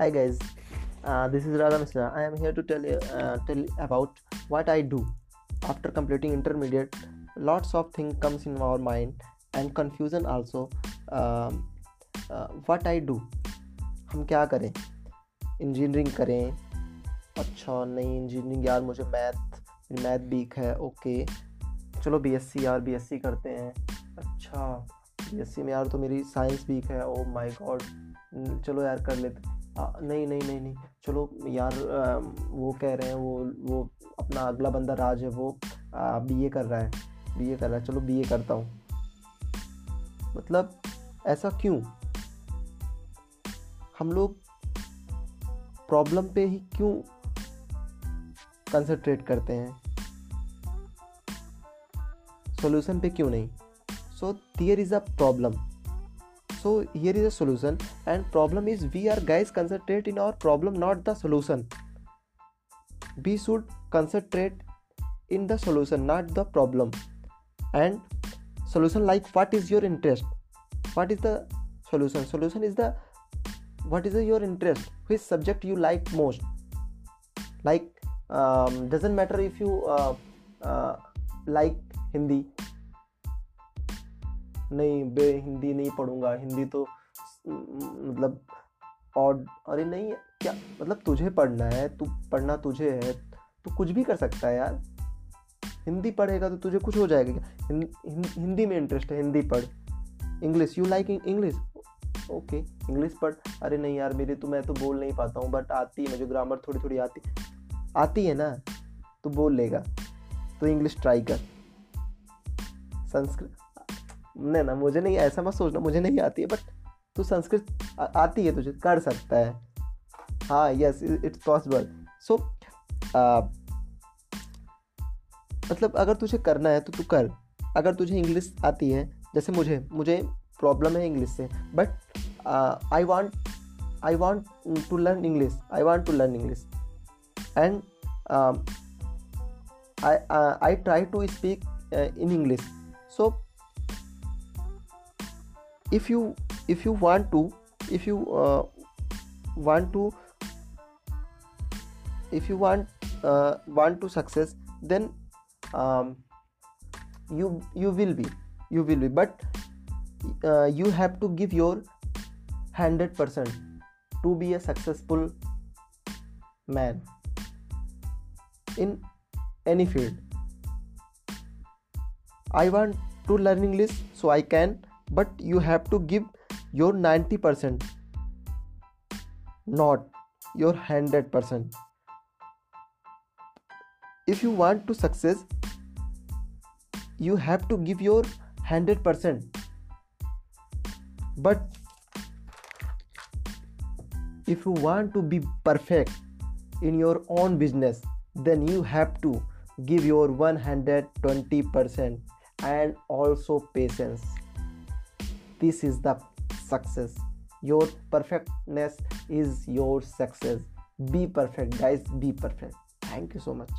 Hi guys, uh, this is Radha Misra. I am here to tell you uh, tell about what I do after completing intermediate. Lots of things comes in our mind and confusion also. Um, uh, what I do, हम क्या करें engineering करें अच्छा नहीं engineering यार मुझे math math weak है okay चलो बीएससी यार बीएससी करते हैं अच्छा बीएससी में यार तो मेरी साइंस वीक है ओ माय गॉड चलो यार कर लेते नहीं नहीं नहीं नहीं। चलो यार वो कह रहे हैं, वो वो अपना अगला बंदा राज है, वो बीए कर रहा है। बीए कर रहा है, चलो बीए करता हूँ। मतलब ऐसा क्यों? हम लोग प्रॉब्लम पे ही क्यों कंसंट्रेट करते हैं? सॉल्यूशन पे क्यों नहीं? So there is a problem so here is a solution. And problem is we are guys concentrate in our problem not the solution. We should concentrate in the solution not the problem. And solution like what is your interest? What is the solution? Solution is the what is the, your interest? Which subject you like most? Like um, doesn't matter if you uh, uh, like hindi नहीं बे हिंदी नहीं पढ़ूँगा। हिंदी तो मतलब और अरे नहीं क्या मतलब तुझे पढ़ना है तू पढ़ना तुझे है तू कुछ भी कर सकता है यार। हिंदी पढ़ेगा तो तुझे कुछ हो जाएगा क्या? हिं, हिं, हिंदी में इंटरेस्ट है हिंदी पढ़। English you like English okay English पढ़। अरे नहीं यार मेरे तो मैं तो बोल नहीं पाता हूँ बट आती है मुझे ग्रामर थोड़ी थोड़ी आती आती है ना तो बोल लेगा। तो इंग्लिश ट्राई कर। संस्कृत नहीं ना, मुझे नहीं, ऐसा मत सोचना, मुझे नहीं आती है बट तू संस्कृत आती है तुझे, कर सकता है। हाँ यस इट्स पॉसिबल सो मतलब अगर तुझे करना है तो तू कर। अगर तुझे इंग्लिश आती है, जैसे मुझे मुझे प्रॉब्लम है इंग्लिश से but I want I want to learn English I want to learn English and I try to speak in English so if you if you want to if you uh, want to if you want uh, want to success then um, you you will be you will be. But uh, you have to give your 100% to be a successful man in any field. I want to learn english so i can but you have to give your 90% not your 100% if you want to success you have to give your 100% but if you want to be perfect in your own business then you have to give your 120% and also patience this is the success. Your perfectness is your success. Be perfect guys. Be perfect. Thank you so much